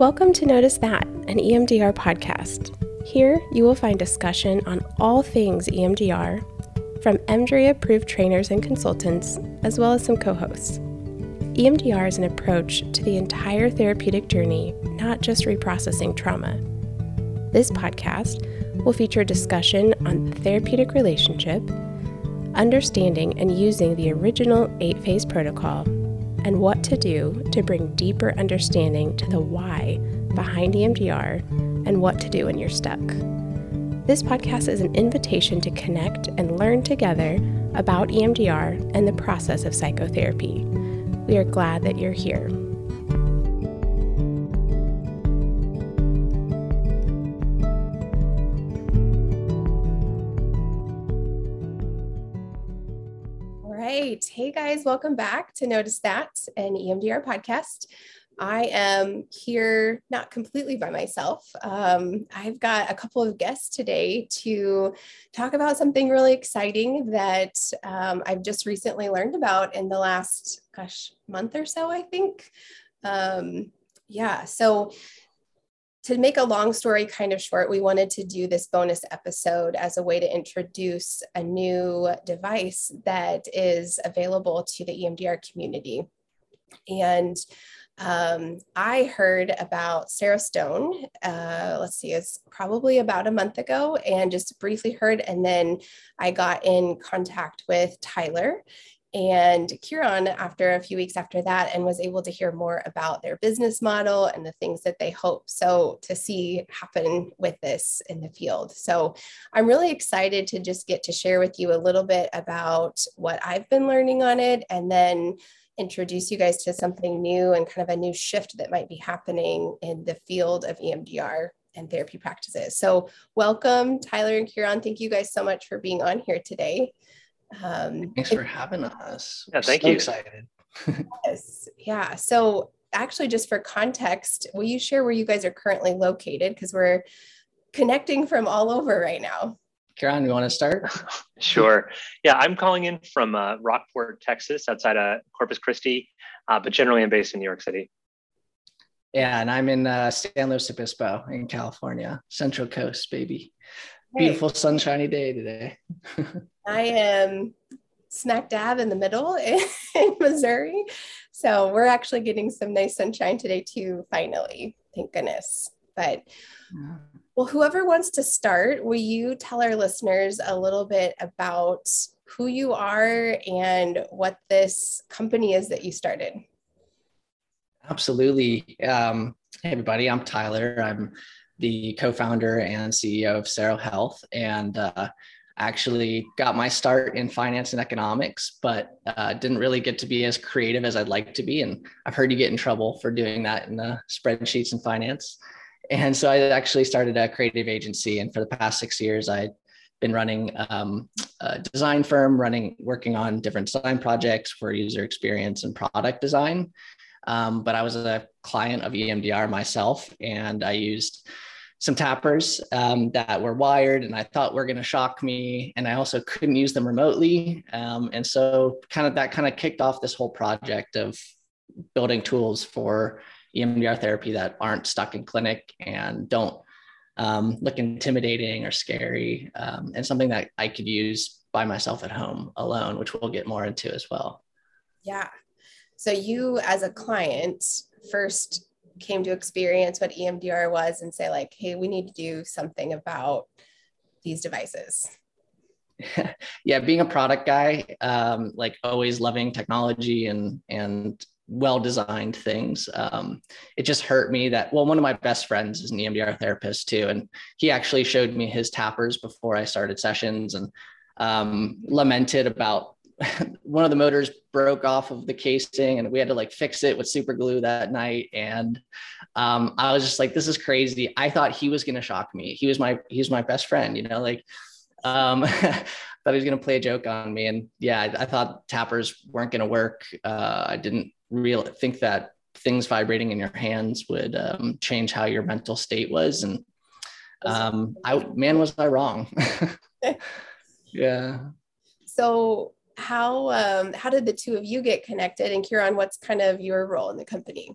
Welcome to Notice That, an EMDR podcast. Here you will find discussion on all things EMDR from EMDRIA approved trainers and consultants, as well as some co hosts. EMDR is an approach to the entire therapeutic journey, not just reprocessing trauma. This podcast will feature discussion on the therapeutic relationship, understanding and using the original eight phase protocol, and what to do to bring deeper understanding to the why behind EMDR and what to do when you're stuck. This podcast is an invitation to connect and learn together about EMDR and the process of psychotherapy. We are glad that you're here. All right. Hey guys, welcome back to Notice That, an EMDR podcast. I am here not completely by myself. Um, I've got a couple of guests today to talk about something really exciting that um, I've just recently learned about in the last, gosh, month or so, I think. Um, yeah, so to make a long story kind of short, we wanted to do this bonus episode as a way to introduce a new device that is available to the EMDR community. And um, I heard about Sero Stone, uh, let's see, it's probably about a month ago, and just briefly heard. And then I got in contact with Tyler and Ciaran after a few weeks after that and was able to hear more about their business model and the things that they hope so to see happen with this in the field. So I'm really excited to just get to share with you a little bit about what I've been learning on it and then introduce you guys to something new and kind of a new shift that might be happening in the field of EMDR and therapy practices. So, welcome, Tyler and Ciaran. Thank you guys so much for being on here today. Um, Thanks for having us. Yeah, thank so you. Excited. yes, yeah. So, actually, just for context, will you share where you guys are currently located? Because we're connecting from all over right now. Ciaran, you want to start? sure. Yeah, I'm calling in from uh, Rockport, Texas, outside of Corpus Christi, uh, but generally I'm based in New York City. Yeah, and I'm in uh, San Luis Obispo in California, Central Coast, baby. Beautiful sunshiny day today. I am smack dab in the middle in, in Missouri. So we're actually getting some nice sunshine today too, finally. Thank goodness. But. Well, whoever wants to start, will you tell our listeners a little bit about who you are and what this company is that you started? Absolutely. Um, hey, everybody, I'm Tyler. I'm the co founder and CEO of Sero Health. And uh, actually got my start in finance and economics, but uh, didn't really get to be as creative as I'd like to be. And I've heard you get in trouble for doing that in the spreadsheets and finance. And so I actually started a creative agency. And for the past six years, I've been running um, a design firm, running, working on different design projects for user experience and product design. Um, but I was a client of EMDR myself, and I used some tappers um, that were wired and I thought were going to shock me. And I also couldn't use them remotely. Um, and so kind of that kind of kicked off this whole project of building tools for EMDR therapy that aren't stuck in clinic and don't um, look intimidating or scary, um, and something that I could use by myself at home alone, which we'll get more into as well. Yeah. So you, as a client, first came to experience what EMDR was and say, like, hey, we need to do something about these devices. yeah, being a product guy, um, like always loving technology and and well designed things. Um, it just hurt me that, well, one of my best friends is an EMDR therapist too. And he actually showed me his tappers before I started sessions and um, lamented about one of the motors broke off of the casing and we had to like fix it with super glue that night. And um, I was just like, this is crazy. I thought he was going to shock me. He was my, he was my best friend, you know, like, um, thought he was going to play a joke on me. And yeah, I, I thought tappers weren't going to work. Uh, I didn't real think that things vibrating in your hands would um, change how your mental state was and um, i man was i wrong yeah so how um, how did the two of you get connected and ciaran what's kind of your role in the company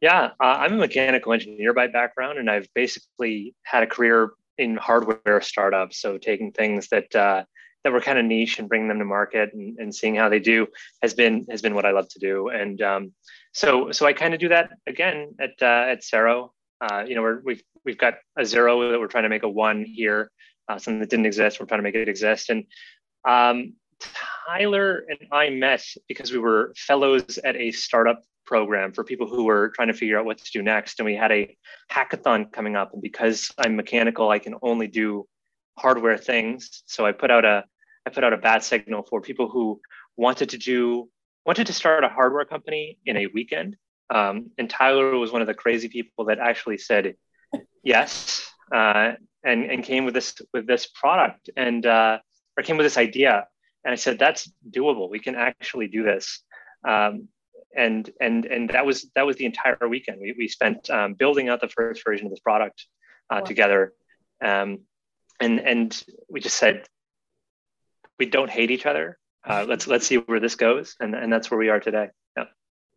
Yeah, uh, I'm a mechanical engineer by background, and I've basically had a career in hardware startups. So taking things that uh, that were kind of niche and bringing them to market and, and seeing how they do has been has been what I love to do. And um, so so I kind of do that again at uh, at Sero. Uh, you know, we're, we've we've got a zero that we're trying to make a one here, uh, something that didn't exist. We're trying to make it exist. And um, Tyler and I met because we were fellows at a startup program for people who were trying to figure out what to do next. And we had a hackathon coming up. And because I'm mechanical, I can only do hardware things. So I put out a I put out a bat signal for people who wanted to do wanted to start a hardware company in a weekend. Um, and Tyler was one of the crazy people that actually said yes uh, and and came with this with this product and uh, or came with this idea. And I said that's doable. We can actually do this. Um, and and and that was that was the entire weekend. We we spent um, building out the first version of this product uh, wow. together, um, and and we just said we don't hate each other. Uh, let's let's see where this goes, and and that's where we are today. Yeah.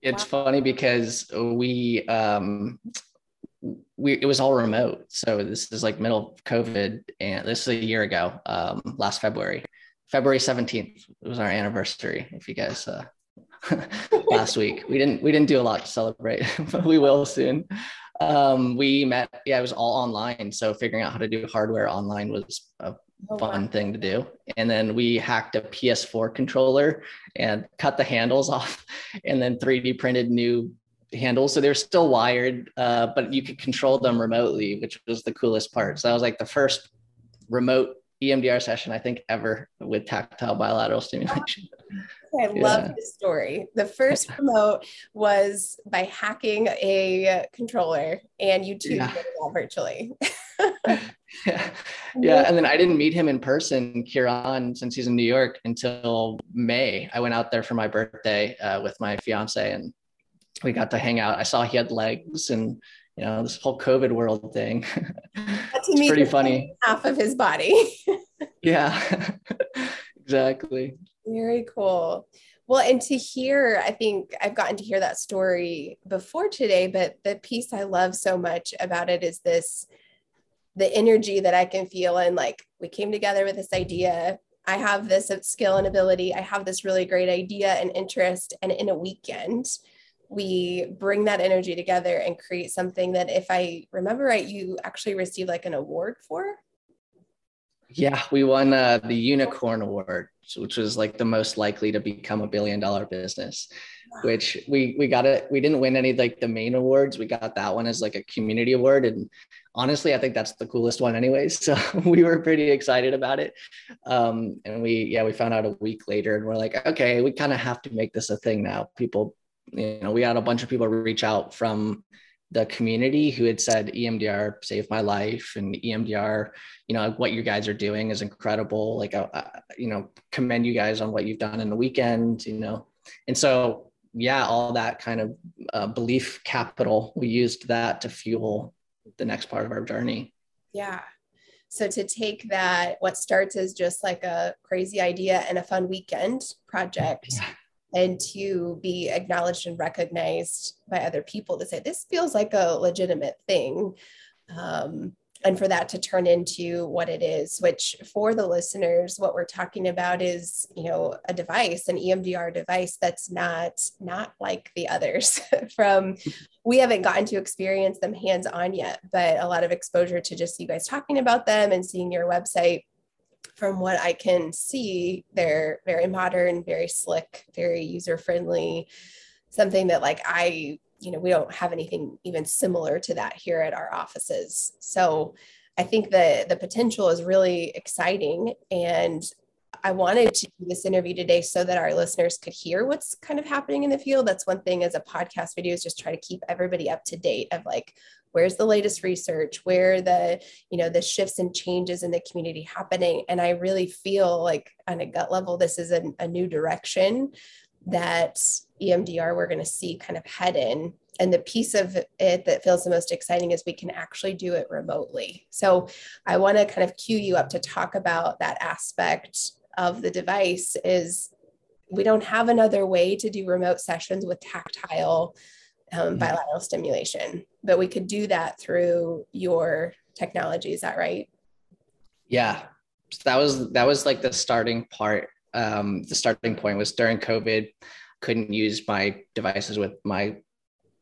It's funny because we um we it was all remote. So this is like middle of COVID, and this is a year ago, um, last February, February seventeenth. Was our anniversary. If you guys uh, last week. We didn't we didn't do a lot to celebrate, but we will soon. Um, we met, yeah, it was all online. So figuring out how to do hardware online was a oh, fun wow. thing to do. And then we hacked a PS4 controller and cut the handles off and then 3D printed new handles. So they're still wired, uh, but you could control them remotely, which was the coolest part. So that was like the first remote EMDR session, I think, ever with tactile bilateral stimulation. I yeah. love this story. The first remote was by hacking a controller, and you two yeah. virtually. yeah. yeah, and then I didn't meet him in person, Ciaran, since he's in New York until May. I went out there for my birthday uh, with my fiance, and we got to hang out. I saw he had legs, and you know this whole COVID world thing. it's pretty funny. Half of his body. yeah, exactly. Very cool. Well, and to hear, I think I've gotten to hear that story before today, but the piece I love so much about it is this the energy that I can feel. And like we came together with this idea. I have this skill and ability. I have this really great idea and interest. And in a weekend, we bring that energy together and create something that, if I remember right, you actually received like an award for. Yeah, we won uh, the Unicorn Award, which was like the most likely to become a billion dollar business. Which we we got it. We didn't win any like the main awards. We got that one as like a community award, and honestly, I think that's the coolest one, anyways. So we were pretty excited about it. Um, and we yeah we found out a week later, and we're like, okay, we kind of have to make this a thing now. People, you know, we had a bunch of people reach out from the community who had said EMDR saved my life and EMDR, you know, what you guys are doing is incredible. Like, I, I, you know, commend you guys on what you've done in the weekend, you know. And so, yeah, all that kind of uh, belief capital, we used that to fuel the next part of our journey. Yeah. So to take that, what starts as just like a crazy idea and a fun weekend project. Yeah and to be acknowledged and recognized by other people to say this feels like a legitimate thing. Um, and for that to turn into what it is which for the listeners what we're talking about is you know a device an emdr device that's not not like the others from we haven't gotten to experience them hands on yet but a lot of exposure to just you guys talking about them and seeing your website from what I can see, they're very modern, very slick, very user friendly, something that like I, you know, we don't have anything even similar to that here at our offices. So I think the the potential is really exciting and I wanted to do this interview today so that our listeners could hear what's kind of happening in the field. That's one thing as a podcast video is just try to keep everybody up to date of like where's the latest research? Where the you know the shifts and changes in the community happening? And i really feel like on a gut level this is a, a new direction that emdr we're going to see kind of head in. And the piece of it that feels the most exciting is we can actually do it remotely. So i want to kind of cue you up to talk about that aspect of the device is we don't have another way to do remote sessions with tactile um, mm-hmm. bilateral stimulation, but we could do that through your technology. Is that right? Yeah, so that was that was like the starting part. Um, the starting point was during COVID. Couldn't use my devices with my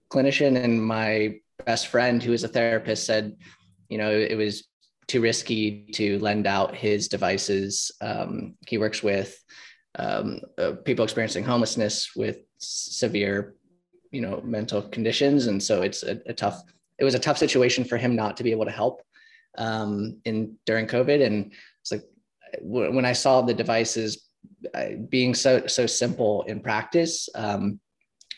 clinician, and my best friend, who is a therapist, said, you know, it was too risky to lend out his devices. Um, he works with um, uh, people experiencing homelessness with severe, you know, mental conditions, and so it's a, a, tough. It was a tough situation for him not to be able to help um, in during COVID, and it's like when I saw the devices being so so simple in practice, um,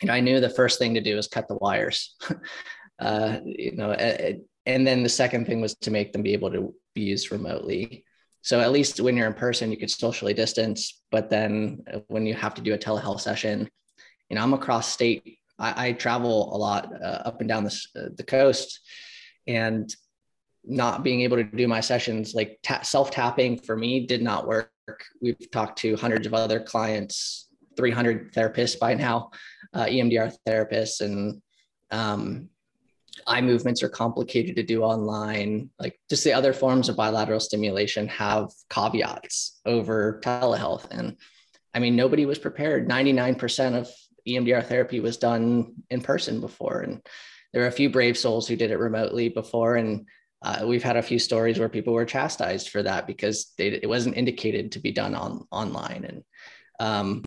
you know, I knew the first thing to do is cut the wires. uh, you know, and then the second thing was to make them be able to be used remotely. So at least when you're in person, you could socially distance. But then when you have to do a telehealth session, you know, I'm across state. I, I travel a lot uh, up and down the, uh, the coast, and not being able to do my sessions like ta- self tapping for me did not work. We've talked to hundreds of other clients, 300 therapists by now, uh, EMDR therapists, and um, eye movements are complicated to do online. Like just the other forms of bilateral stimulation have caveats over telehealth. And I mean, nobody was prepared. 99% of EMDR therapy was done in person before. And there are a few brave souls who did it remotely before. And uh, we've had a few stories where people were chastised for that because they, it wasn't indicated to be done on online. And, um,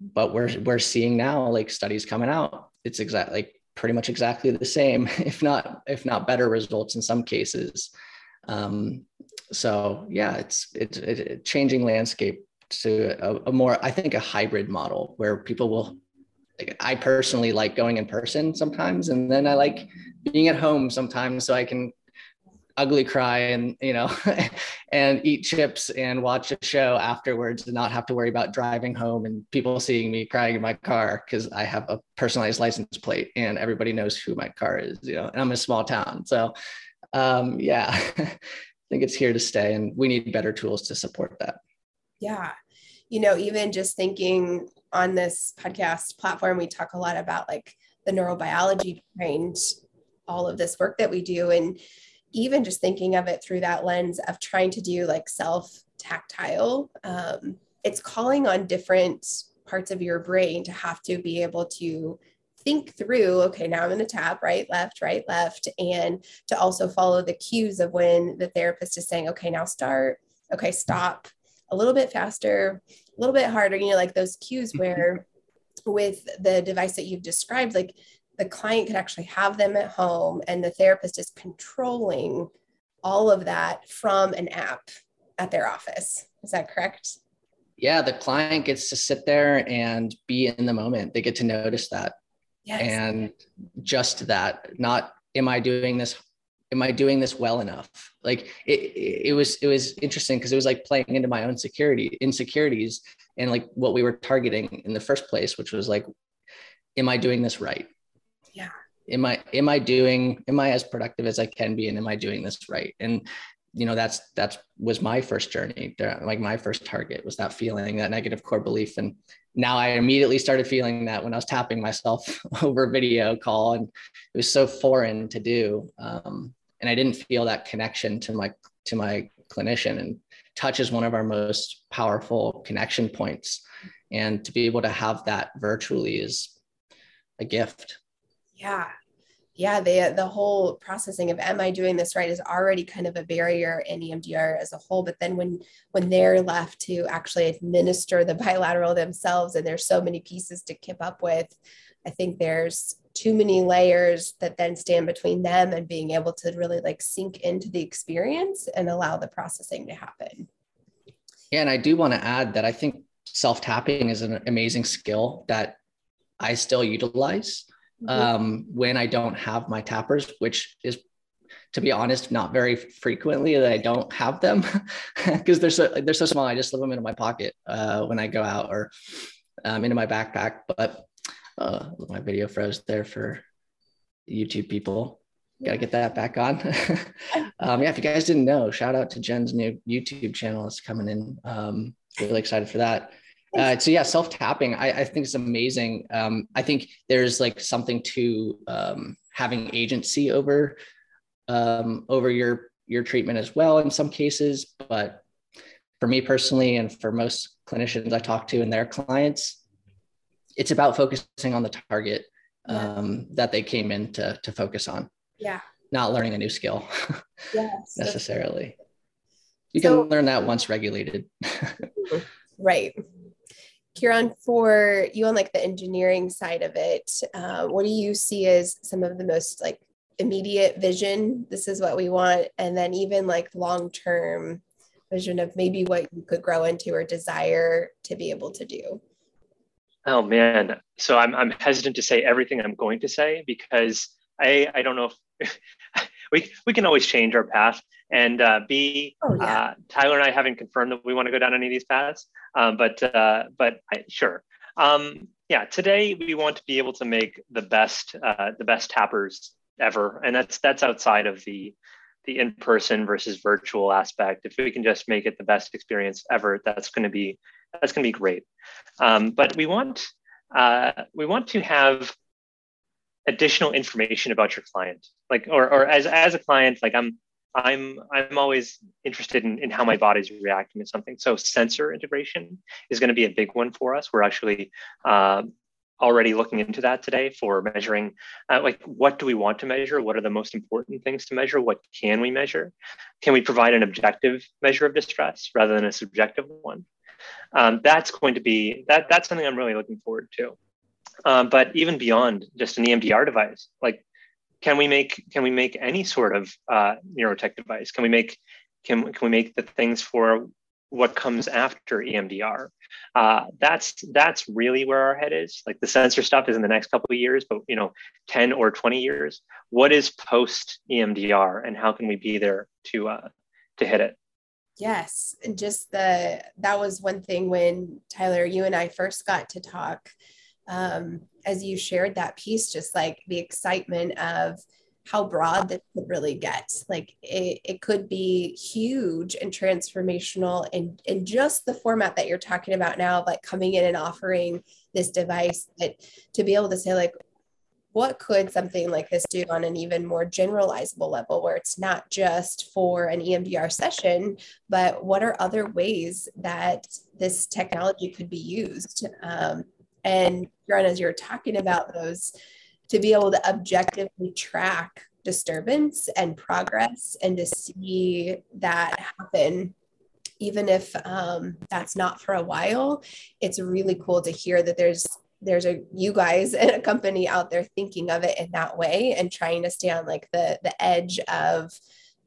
but we're, we're seeing now like studies coming out. It's exactly like pretty much exactly the same, if not if not better results in some cases. Um, so yeah, it's it's a changing landscape to a, a, more I think a hybrid model where people will. I personally like going in person sometimes, and then I like being at home sometimes so I can ugly cry and you know and eat chips and watch a show afterwards and not have to worry about driving home and people seeing me crying in my car because i have a personalized license plate and everybody knows who my car is you know and i'm in a small town. So um, yeah i think it's here to stay and we need better tools to support that. Yeah. You know even just thinking on this podcast platform we talk a lot about like the neurobiology behind all of this work that we do. And even just thinking of it through that lens of trying to do like self tactile, um, it's calling on different parts of your brain to have to be able to think through okay now i'm going to tap right left right left and to also follow the cues of when the therapist is saying okay now start okay stop a little bit faster a little bit harder you know like those cues mm-hmm. where with the device that you've described like the client could actually have them at home and the therapist is controlling all of that from an app at their office. Is that correct? Yeah, the client gets to sit there and be in the moment. They get to notice that. Yes. And just that, not am I doing this am I doing this well enough? Like it, it, was, it was interesting because it was like playing into my own security, insecurities, and like what we were targeting in the first place, which was like, am I doing this right? yeah am i am i doing am i as productive as i can be and am i doing this right and you know that's that's was my first journey like my first target was that feeling that negative core belief and now i immediately started feeling that when i was tapping myself over video call and it was so foreign to do um, and i didn't feel that connection to my to my clinician. And touch is one of our most powerful connection points. And to be able to have that virtually is a gift. Yeah. Yeah the the whole processing of am i doing this right is already kind of a barrier in emdr as a whole. But then when when they're left to actually administer the bilateral themselves and there's so many pieces to keep up with i think there's too many layers that then stand between them and being able to really like sink into the experience and allow the processing to happen yeah and i do want to add that i think self tapping is an amazing skill that i still utilize mm-hmm. um, when I don't have my tappers, which is to be honest, not very frequently that I don't have them because they're so they're so small. I just slip them into my pocket uh, when I go out or um, into my backpack. But uh, my video froze there for YouTube people. Got to get that back on. um, yeah, if you guys didn't know, shout out to Jen's new YouTube channel. It's coming in. Um, really excited for that. Uh, so yeah, self tapping, I, I, think it's amazing. Um, I think there's like something to um, having agency over um, over your your treatment as well in some cases. But for me personally, and for most clinicians I talk to and their clients, it's about focusing on the target um, that they came in to, to focus on. Yeah. Not learning a new skill yes, necessarily. You so, can learn that once regulated. right. Ciaran, for you on like the engineering side of it, uh, what do you see as some of the most like immediate vision? This is what we want, and then even like long term vision of maybe what you could grow into or desire to be able to do. Oh man, so I'm I'm hesitant to say everything I'm going to say because I I don't know if we we can always change our path. And uh, B, oh, yeah. uh, Tyler and I haven't confirmed that we want to go down any of these paths, um, but uh, but I, sure. Um, yeah, today we want to be able to make the best uh, the best tappers ever, and that's that's outside of the the in-person versus virtual aspect. If we can just make it the best experience ever, that's going to be that's going to be great. Um, but we want uh, we want to have additional information about your client, like or or as as a client, like I'm I'm I'm always interested in, in how my body's reacting to something. So sensor integration is going to be a big one for us. We're actually uh, already looking into that today for measuring uh, like what do we want to measure what are the most important things to measure what can we measure can we provide an objective measure of distress rather than a subjective one um, that's going to be that that's something i'm really looking forward to um, but even beyond just an emdr device like can we make can we make any sort of uh, neurotech device can we make can, can we make the things for what comes after EMDR. Uh, that's that's really where our head is. Like the sensor stuff is in the next couple of years, but you know, 10 or 20 years, what is post EMDR and how can we be there to uh, to hit it? Yes, and just the that was one thing when Tyler, you and I first got to talk. Um, as you shared that piece, just like the excitement of how broad this could really get. Like it, it could be huge and transformational and, in just the format that you're talking about now, like coming in and offering this device that to be able to say like, what could something like this do on an even more generalizable level where it's not just for an EMDR session, but what are other ways that this technology could be used? Um, and Ron, as you're talking about those to be able to objectively track disturbance and progress and to see that happen even if um, that's not for a while it's really cool to hear that there's there's a you guys and a company out there thinking of it in that way and trying to stay on like the the edge of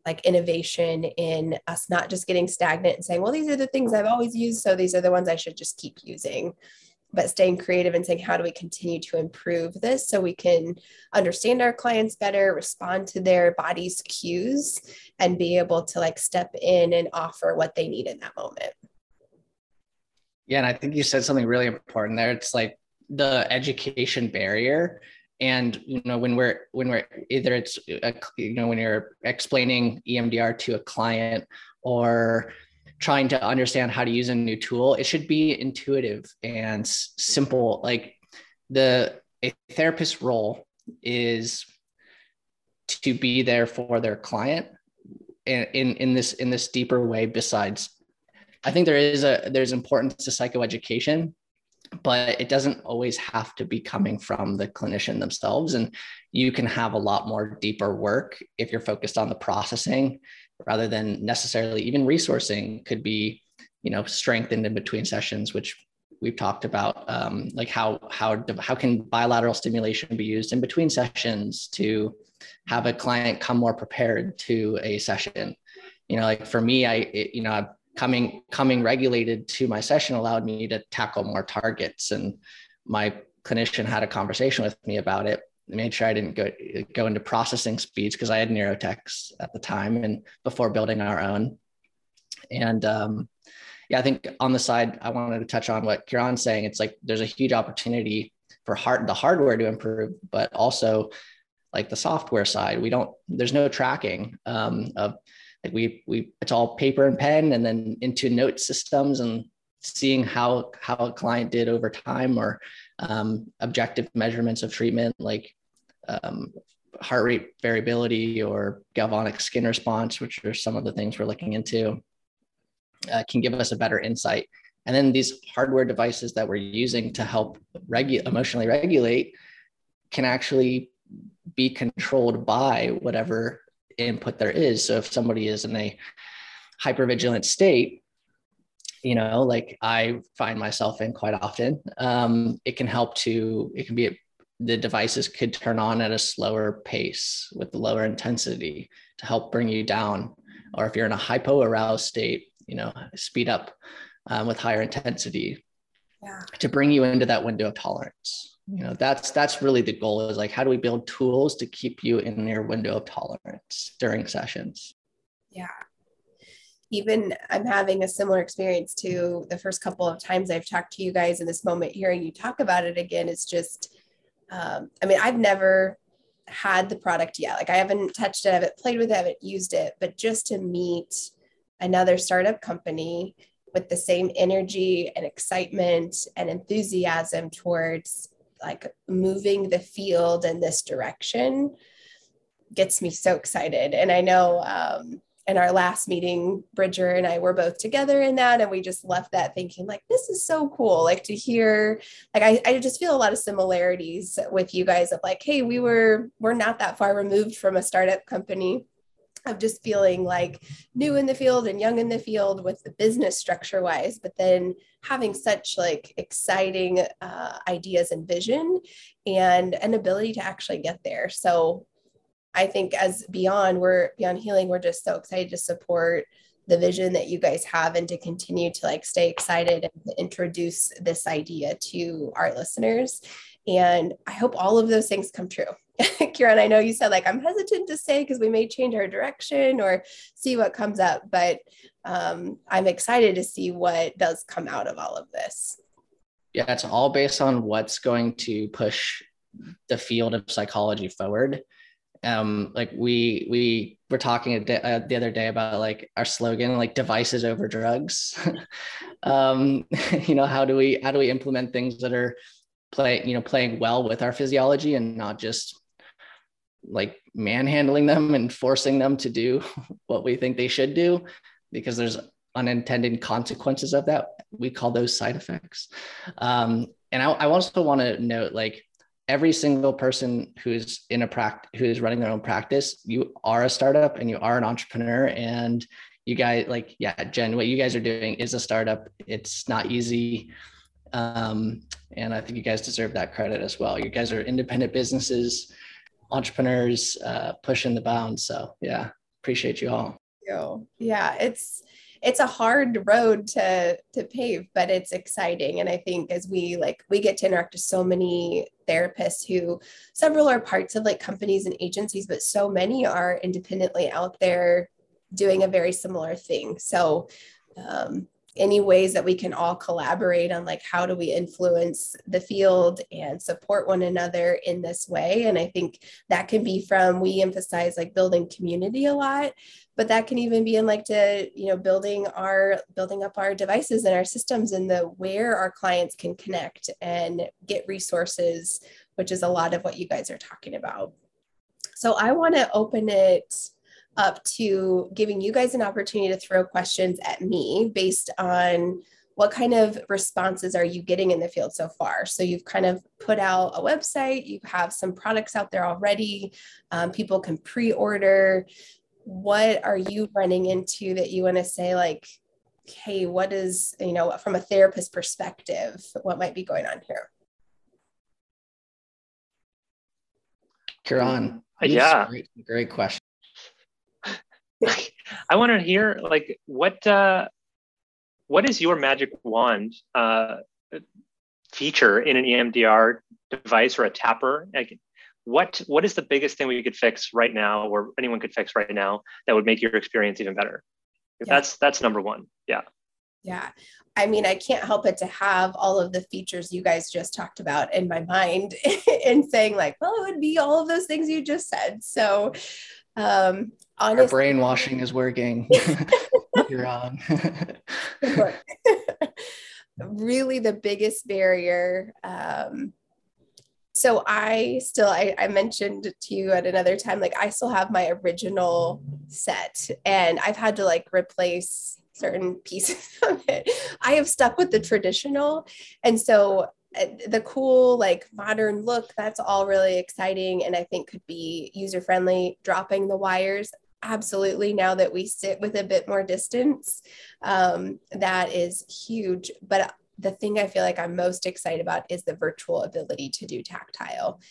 like innovation in us not just getting stagnant and saying well these are the things i've always used so these are the ones i should just keep using but staying creative and saying how do we continue to improve this so we can understand our clients better respond to their body's cues and be able to like step in and offer what they need in that moment? Yeah and i think you said something really important there. It's like the education barrier. And you know when we're when we're either it's a, you know when you're explaining emdr to a client or trying to understand how to use a new tool it should be intuitive and simple. Like the a therapist role is to be there for their client in, in in this in this deeper way besides i think there is a there's importance to psychoeducation but it doesn't always have to be coming from the clinician themselves and you can have a lot more deeper work if you're focused on the processing rather than necessarily even resourcing. Could be you know strengthened in between sessions which we've talked about um, like how how how can bilateral stimulation be used in between sessions to have a client come more prepared to a session? You know like for me i it, you know coming coming regulated to my session allowed me to tackle more targets and my clinician had a conversation with me about it made sure I didn't go go into processing speeds because I had NeuroTeks at the time and before building our own. And um, yeah, I think on the side, I wanted to touch on what ciaran's saying. It's like there's a huge opportunity for hard the hardware to improve, but also like the software side. We don't there's no tracking um, of like we we it's all paper and pen and then into note systems and seeing how how a client did over time or um, objective measurements of treatment like um, heart rate variability or galvanic skin response, which are some of the things we're looking into, uh, can give us a better insight. And then these hardware devices that we're using to help regu- emotionally regulate can actually be controlled by whatever input there is. So if somebody is in a hypervigilant state, you know, like I find myself in quite often, um, it can help to, it can be the devices could turn on at a slower pace with lower intensity to help bring you down. Or if you're in a hypo aroused state, you know, speed up um, with higher intensity yeah. to bring you into that window of tolerance. You know, that's that's really the goal is like how do we build tools to keep you in your window of tolerance during sessions? Yeah. Even I'm having a similar experience to the first couple of times I've talked to you guys in this moment, hearing you talk about it again, it's just um, I mean, I've never had the product yet. Like I haven't touched it, I haven't played with it, I haven't used it, but just to meet another startup company with the same energy and excitement and enthusiasm towards like moving the field in this direction gets me so excited. And I know um, in our last meeting, Bridger and I were both together in that. And we just left that thinking, like, this is so cool. Like to hear, like, I, I just feel a lot of similarities with you guys of like, hey, we were, we're not that far removed from a startup company of just feeling like new in the field and young in the field with the business structure wise but then having such like exciting uh, ideas and vision and an ability to actually get there so I think as beyond we're beyond healing, we're just so excited to support the vision that you guys have and to continue to like stay excited and introduce this idea to our listeners. And I hope all of those things come true. Ciaran, I know you said like I'm hesitant to say because we may change our direction or see what comes up, but um, I'm excited to see what does come out of all of this. Yeah, it's all based on what's going to push the field of psychology forward. Um like we we were talking uh, the other day about like our slogan like devices over drugs. Um you know how do we how do we implement things that are play you know playing well with our physiology and not just like manhandling them and forcing them to do what we think they should do because there's unintended consequences of that. We call those side effects. Um and I, I also want to note like every single person who's in a practice who is running their own practice you are a startup and you are an entrepreneur. And you guys like yeah jen what you guys are doing is a startup. It's not easy. Um, and i think you guys deserve that credit as well. You guys are independent businesses entrepreneurs uh, pushing the bounds. So yeah appreciate you all yeah it's it's a hard road to to pave but it's exciting. And i think as we like we get to interact with so many therapists who several are parts of like companies and agencies but so many are independently out there doing a very similar thing. So um, any ways that we can all collaborate on like how do we influence the field and support one another in this way? And i think that can be from we emphasize like building community a lot but that can even be in like to you know building our building up our devices and our systems and the where our clients can connect and get resources which is a lot of what you guys are talking about. So i want to open it up to giving you guys an opportunity to throw questions at me based on what kind of responses are you getting in the field so far? So you've kind of put out a website, you have some products out there already, um, people can pre order. What are you running into that you want to say, like, hey, what is, you know, from a therapist perspective, what might be going on here? Ciaran, yeah, great, great question. I want to hear like what uh, what is your magic wand uh, feature in an EMDR device or a tapper? Like, what what is the biggest thing we could fix right now, or anyone could fix right now that would make your experience even better? Yeah. That's that's number one. Yeah. Yeah. I mean, I can't help it to have all of the features you guys just talked about in my mind and saying, like, well, it would be all of those things you just said. So, um, honestly, Our brainwashing is working. You're on. really the biggest barrier um, so I still I, I, mentioned to you at another time like I still have my original set and I've had to like replace certain pieces of it. I have stuck with the traditional and so the cool like modern look that's all really exciting and I think could be user friendly dropping the wires absolutely now that we sit with a bit more distance um, that is huge but the thing I feel like I'm most excited about is the virtual ability to do tactile.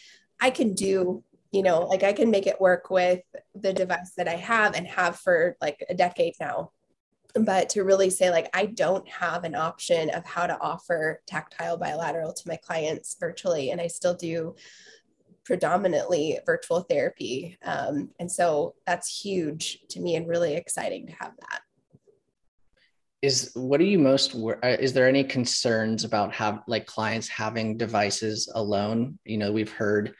I can do, you know, like I can make it work with the device that I have and have for like a decade now. But to really say, like, I don't have an option of how to offer tactile bilateral to my clients virtually, and I still do predominantly virtual therapy. Um, and so that's huge to me and really exciting to have that is what are you most uh, is there any concerns about have like clients having devices alone you know we've heard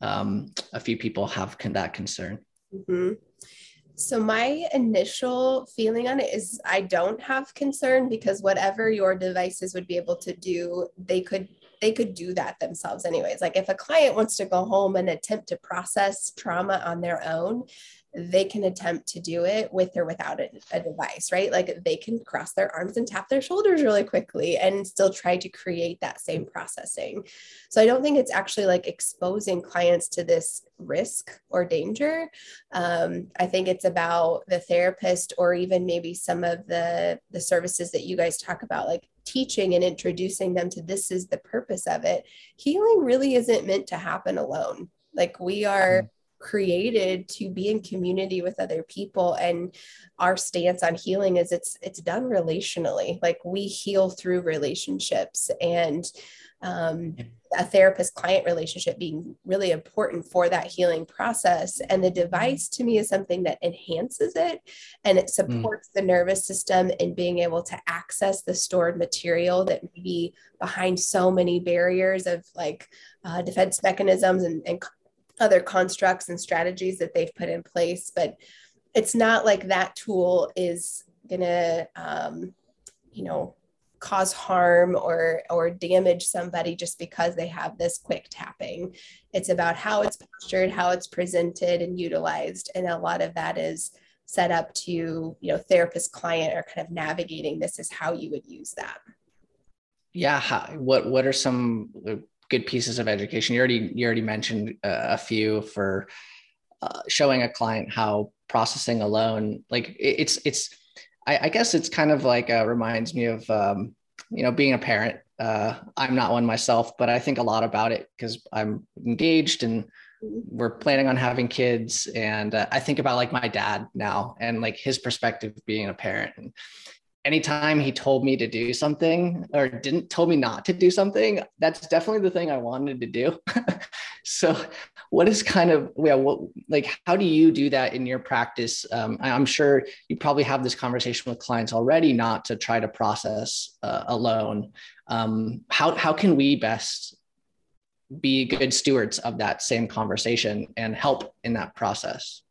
um, a few people have con- that concern mm-hmm. So my initial feeling on it is i don't have concern because whatever your devices would be able to do they could they could do that themselves anyways. Like if a client wants to go home and attempt to process trauma on their own they can attempt to do it with or without a, a, device, right? Like they can cross their arms and tap their shoulders really quickly and still try to create that same processing. So I don't think it's actually like exposing clients to this risk or danger. Um, I think it's about the therapist or even maybe some of the the services that you guys talk about, like teaching and introducing them to this is the purpose of it. Healing really isn't meant to happen alone. Like we are. Created to be in community with other people and our stance on healing is it's it's done relationally like we heal through relationships and um, a therapist client relationship being really important for that healing process and the device to me is something that enhances it and it mm. supports mm. the nervous system in being able to access the stored material that may be behind so many barriers of like uh, defense mechanisms and, and other constructs and strategies that they've put in place but it's not like that tool is going to um, you know cause harm or or damage somebody just because they have this quick tapping. It's about how it's postured how it's presented and utilized and a lot of that is set up to you know therapist client or kind of navigating this is how you would use that. Yeah what what are some good pieces of education. You already you already mentioned uh, a few for uh, showing a client how processing alone, like it's it's. I, I guess it's kind of like uh, reminds me of um, you know being a parent. Uh, I'm not one myself, but I think a lot about it because I'm engaged and we're planning on having kids and uh, i think about like my dad now and like his perspective being a parent and anytime he told me to do something or didn't told me not to do something that's definitely the thing i wanted to do. So what is kind of yeah what like how do you do that in your practice? Um, i'm sure you probably have this conversation with clients already not to try to process uh, alone. Um, how, how can we best be good stewards of that same conversation and help in that process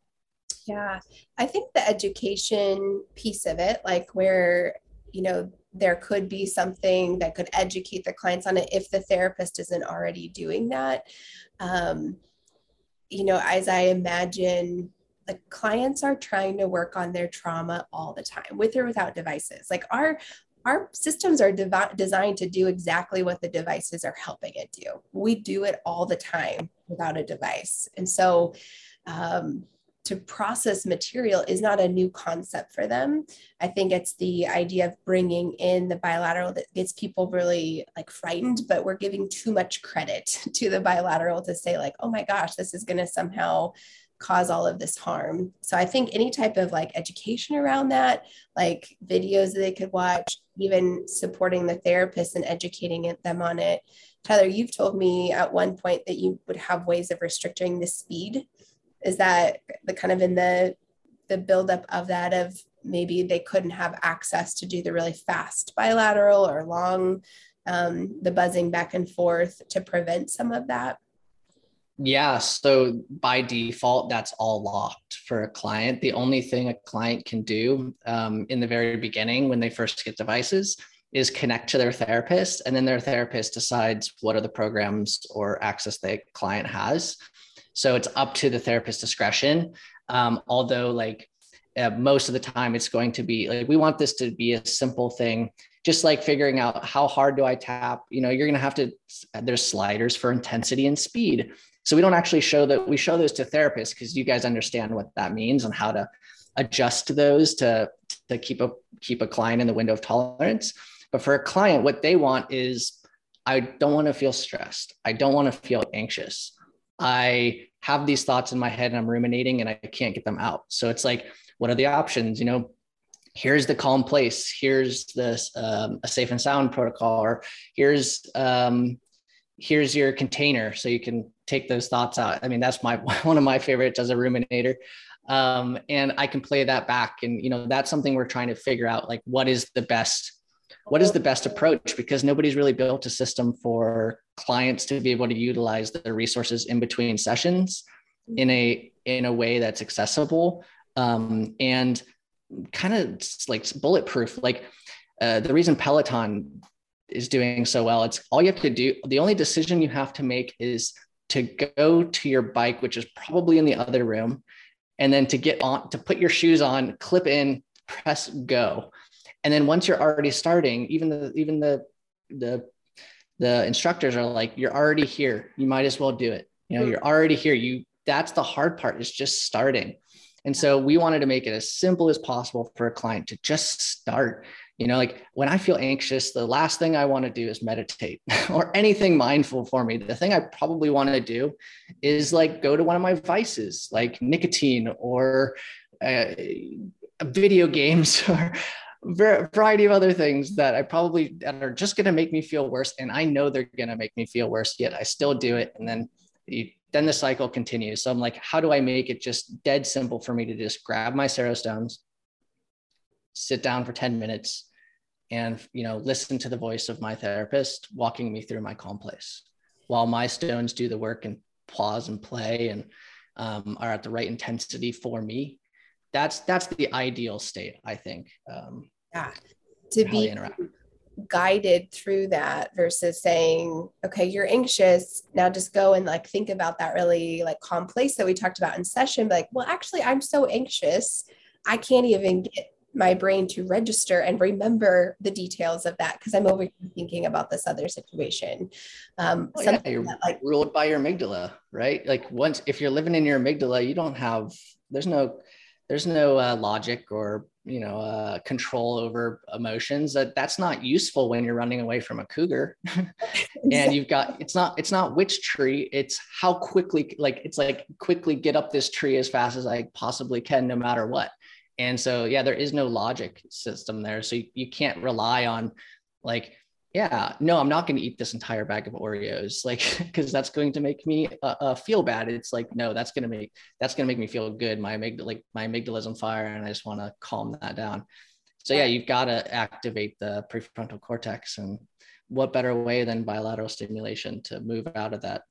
yeah, I think the education piece of it, like where, you know, there could be something that could educate the clients on it if the therapist isn't already doing that. Um, you know, as I imagine, the clients are trying to work on their trauma all the time with or without devices. Like our our systems are devi- designed to do exactly what the devices are helping it do. We do it all the time without a device. And so um, to process material is not a new concept for them. I think it's the idea of bringing in the bilateral that gets people really like frightened, but we're giving too much credit to the bilateral to say like, oh my gosh, this is going to somehow cause all of this harm. So I think any type of like education around that, like videos that they could watch, even supporting the therapist and educating them on it. Tyler, you've told me at one point that you would have ways of restricting the speed is that the kind of in the the buildup of that of maybe they couldn't have access to do the really fast bilateral or long um, the buzzing back and forth to prevent some of that? Yeah so by default that's all locked for a client. The only thing a client can do um, in the very beginning when they first get devices is connect to their therapist and then their therapist decides what are the programs or access the client has so it's up to the therapist discretion um, although like uh, most of the time it's going to be like we want this to be a simple thing just like figuring out how hard do i tap you know you're going to have to there's sliders for intensity and speed so we don't actually show that we show those to therapists because you guys understand what that means and how to adjust those to to keep a keep a client in the window of tolerance but for a client, what they want is I don't want to feel stressed. I don't want to feel anxious. I have these thoughts in my head and I'm ruminating and I can't get them out. So it's like, what are the options? You know, here's the calm place. Here's this um, a safe and sound protocol, or here's um, here's your container so you can take those thoughts out. I mean, that's my one of my favorites as a ruminator. Um, and I can play that back. And you know, that's something we're trying to figure out. Like, what is the best what is the best approach? Because nobody's really built a system for clients to be able to utilize the resources in between sessions in a in a way that's accessible. Um, and kind of like bulletproof like uh, the reason peloton is doing so well it's all you have to do the only decision you have to make is to go to your bike which is probably in the other room and then to get on to put your shoes on clip in press go and then once you're already starting even the even the the the instructors are like you're already here. You might as well do it. You know you're already here. You that's the hard part is just starting. And so we wanted to make it as simple as possible for a client to just start. You know like when i feel anxious the last thing i want to do is meditate or anything mindful for me. The thing i probably want to do is like go to one of my vices like nicotine or uh, video games or variety of other things that I probably that are just going to make me feel worse, and I know they're going to make me feel worse. Yet I still do it, and then you, then the cycle continues. So I'm like, how do I make it just dead simple for me to just grab my Sero stones, sit down for ten minutes, and you know listen to the voice of my therapist walking me through my calm place, while my stones do the work and pause and play and um, are at the right intensity for me that's that's the ideal state i think um, yeah to be guided through that versus saying okay you're anxious now just go and like think about that really like calm place that we talked about in session but like well actually i'm so anxious i can't even get my brain to register and remember the details of that because I'm over thinking about this other situation. Um, well, yeah, you're that, like ruled by your amygdala, right? Like once if you're living in your amygdala, you don't have there's no there's no uh, logic or you know uh, control over emotions. That that's not useful when you're running away from a cougar. And you've got it's not it's not which tree it's how quickly like it's like quickly get up this tree as fast as i possibly can no matter what. And so yeah there is no logic system there. So you, you can't rely on like yeah, no, I'm not going to eat this entire bag of Oreos, like, because that's going to make me uh, uh, feel bad. It's like, no, that's going to make that's going to make me feel good. My amygdala, like my amygdala is on fire, and I just want to calm that down. So yeah, you've got to activate the prefrontal cortex, and what better way than bilateral stimulation to move out of that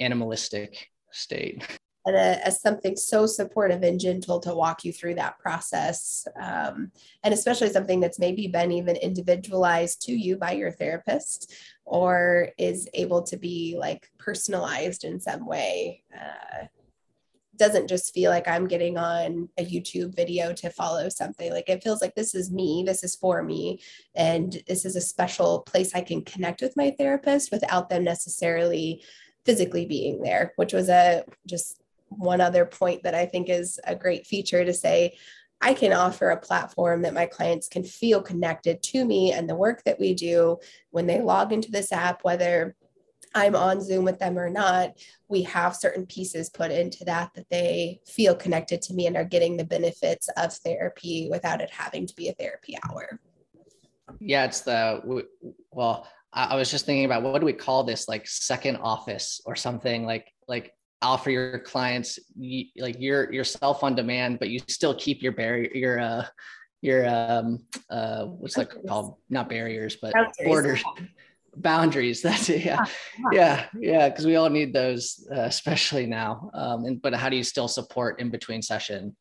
animalistic state? and a, as something so supportive and gentle to walk you through that process. Um, and especially something that's maybe been even individualized to you by your therapist or is able to be like personalized in some way. Uh, doesn't just feel like I'm getting on a YouTube video to follow something. Like it feels like this is me, this is for me, and this is a special place I can connect with my therapist without them necessarily physically being there, which was a just one other point that I think is a great feature to say, I can offer a platform that my clients can feel connected to me and the work that we do when they log into this app, whether I'm on Zoom with them or not, we have certain pieces put into that that they feel connected to me and are getting the benefits of therapy without it having to be a therapy hour. Yeah, it's the well, I was just thinking about what do we call this like second office or something like like offer your clients like your yourself on demand, but you still keep your barrier your uh your um uh what's that called? Not barriers, but boundaries. borders. Boundaries. That's it. Yeah, yeah, yeah. Because we all need those, uh, especially now. Um, and but how do you still support in between session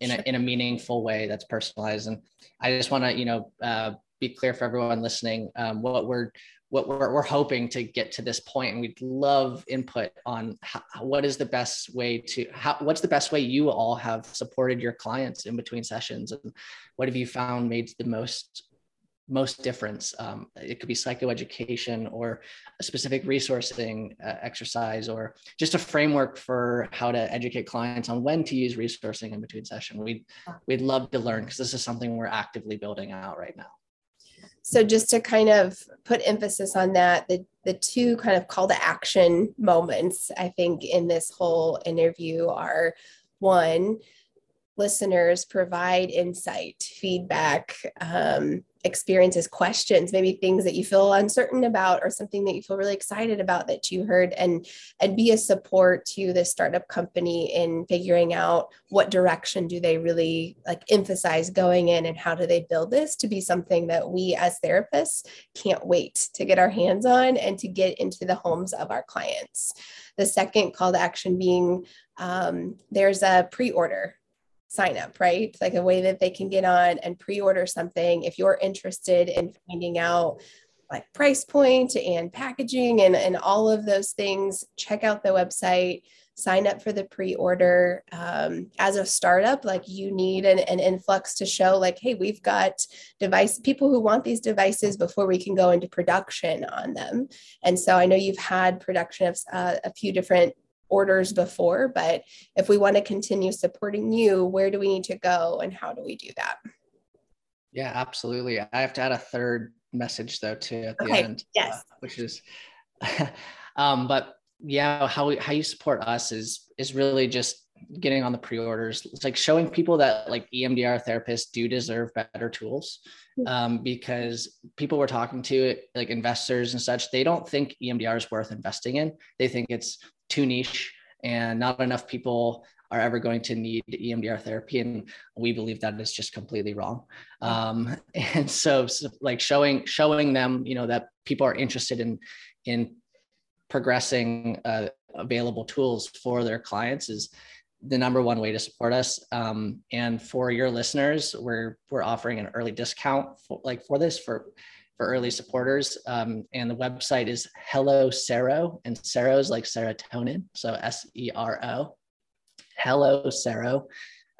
in a in a meaningful way that's personalized? And I just want to, you know, uh, be clear for everyone listening um, what we're what we're, we're hoping to get to this point and we'd love input on how, what is the best way to how what's the best way you all have supported your clients in between sessions and what have you found made the most most difference. Um, it could be psychoeducation or a specific resourcing uh, exercise or just a framework for how to educate clients on when to use resourcing in between session. We'd, we'd love to learn because this is something we're actively building out right now. So just to kind of put emphasis on that, the, the two kind of call to action moments, I think, in this whole interview are one, listeners provide insight, feedback, um, experiences, questions, maybe things that you feel uncertain about or something that you feel really excited about that you heard and and be a support to the startup company in figuring out what direction do they really like emphasize going in and how do they build this to be something that we as therapists can't wait to get our hands on and to get into the homes of our clients. The second call to action being um, there's a pre-order sign up, right? Like a way that they can get on and pre order something. If you're interested in finding out like price point and packaging and, and all of those things, check out the website, sign up for the pre order. Um, as a startup, like you need an, an influx to show, like, hey, we've got device people who want these devices before we can go into production on them. And so I know you've had production of uh, a few different orders before, but if we want to continue supporting you, where do we need to go and how do we do that? Yeah, absolutely. I have to add a third message though too at the okay. end. Yes. Uh, which is um, but yeah, how we, how you support us is is really just getting on the pre-orders. It's like showing people that like EMDR therapists do deserve better tools. Hmm. Um, because people we're talking to, like investors and such, they don't think EMDR is worth investing in. They think it's too niche and not enough people are ever going to need EMDR therapy. And we believe that is just completely wrong. Um, and so, so, like showing, showing them, you know, that people are interested in, in progressing uh, available tools for their clients is the number one way to support us. Um, and for your listeners, we're, we're offering an early discount for like for this for for early supporters. Um, and the website is Hello Sero, and Sero is like serotonin, so S E R O, hello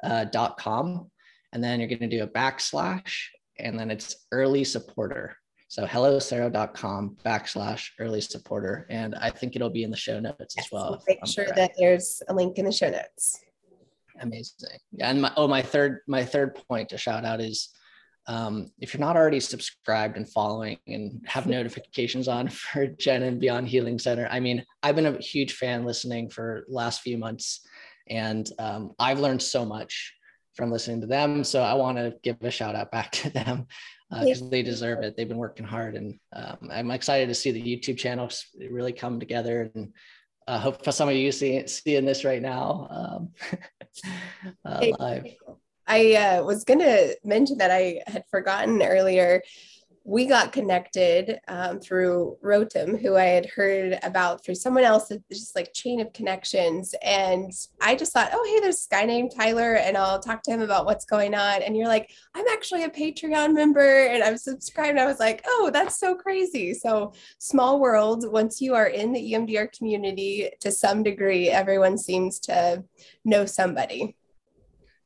uh, dot com. And then you're going to do a backslash, and then it's early supporter. So hellosero.com backslash early supporter. And I think it'll be in the show notes as well. Make sure that there's a link in the show notes. Amazing. Yeah. And my, oh, my third, my third point to shout out is um, if you're not already subscribed and following and have notifications on for Jen and Beyond Healing Center, I mean, I've been a huge fan listening for last few months, and um, I've learned so much from listening to them. So I want to give a shout out back to them because uh, they deserve it. They've been working hard, and um, I'm excited to see the YouTube channels really come together. And uh, hope for some of you see seeing this right now um, uh, live. I uh, was going to mention that I had forgotten earlier. We got connected um, through Rotem, who I had heard about through someone else, just like chain of connections. And I just thought, oh, hey, there's this guy named Tyler, and I'll talk to him about what's going on. And you're like, I'm actually a Patreon member and I'm subscribed. And I was like, oh, that's so crazy. So, small world, once you are in the EMDR community to some degree, everyone seems to know somebody.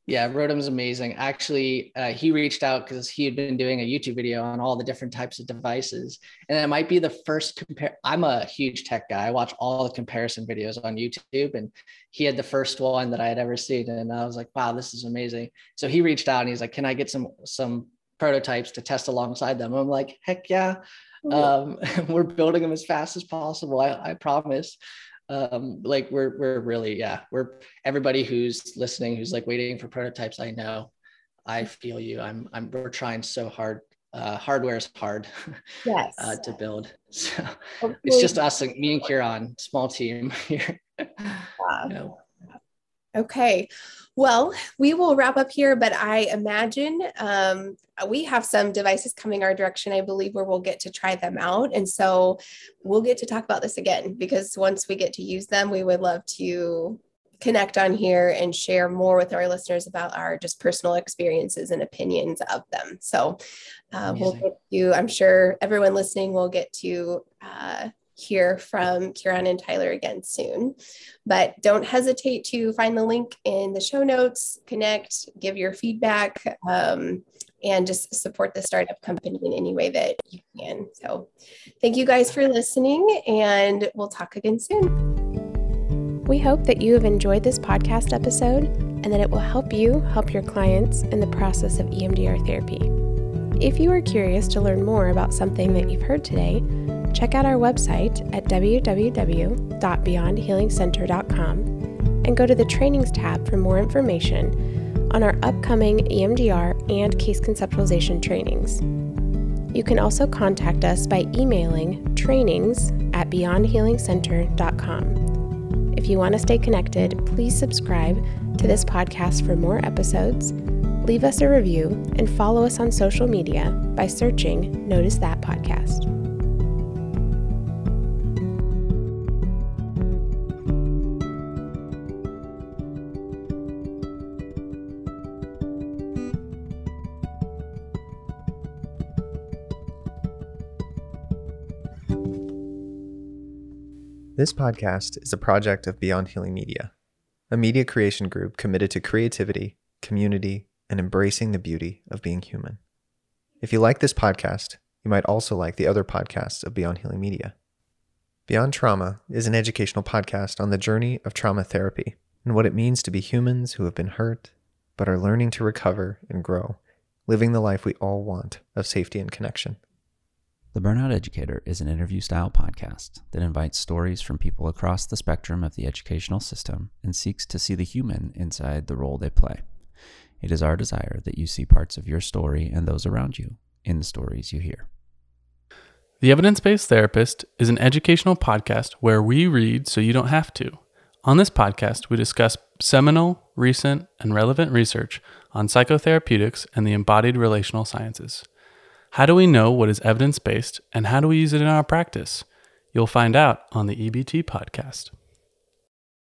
Yeah, Rotem's amazing. Actually, uh, he reached out because he had been doing a YouTube video on all the different types of devices, and it might be the first compare. I'm a huge tech guy. I watch all the comparison videos on YouTube, and he had the first one that I had ever seen, and I was like, "Wow, this is amazing." So he reached out and he's like, "Can I get some some prototypes to test alongside them?" I'm like, "Heck yeah!" Um, we're building them as fast as possible. I, I promise um like we're we're really yeah we're everybody who's listening who's like waiting for prototypes i know i feel you i'm i'm we're trying so hard uh hardware is hard yes uh, to build so Hopefully. it's just us me and ciaran small team here wow. you know. Okay well, we will wrap up here, but I imagine um, we have some devices coming our direction, I believe, where we'll get to try them out. And so we'll get to talk about this again because once we get to use them, we would love to connect on here and share more with our listeners about our just personal experiences and opinions of them. So uh, we'll get to, I'm sure everyone listening will get to uh, hear from Ciaran and Tyler again soon. But don't hesitate to find the link in the show notes, connect, give your feedback, um, and just support the startup company in any way that you can. So thank you guys for listening, and we'll talk again soon. We hope that you have enjoyed this podcast episode and that it will help you help your clients in the process of EMDR therapy. If you are curious to learn more about something that you've heard today, check out our website at www.beyondhealingcenter.com and go to the Trainings tab for more information on our upcoming EMDR and case conceptualization trainings. You can also contact us by emailing trainings at beyondhealingcenter.com. If you want to stay connected, please subscribe to this podcast for more episodes, leave us a review, and follow us on social media by searching Notice That Podcast. This podcast is a project of Beyond Healing Media, a media creation group committed to creativity, community, and embracing the beauty of being human. If you like this podcast, you might also like the other podcasts of Beyond Healing Media. Beyond Trauma is an educational podcast on the journey of trauma therapy and what it means to be humans who have been hurt but are learning to recover and grow, living the life we all want of safety and connection. The Burnout Educator is an interview style podcast that invites stories from people across the spectrum of the educational system and seeks to see the human inside the role they play. It is our desire that you see parts of your story and those around you in the stories you hear. The Evidence Based Therapist is an educational podcast where we read so you don't have to. On this podcast, we discuss seminal, recent, and relevant research on psychotherapeutics and the embodied relational sciences. How do we know what is evidence based and how do we use it in our practice? You'll find out on the EBT podcast.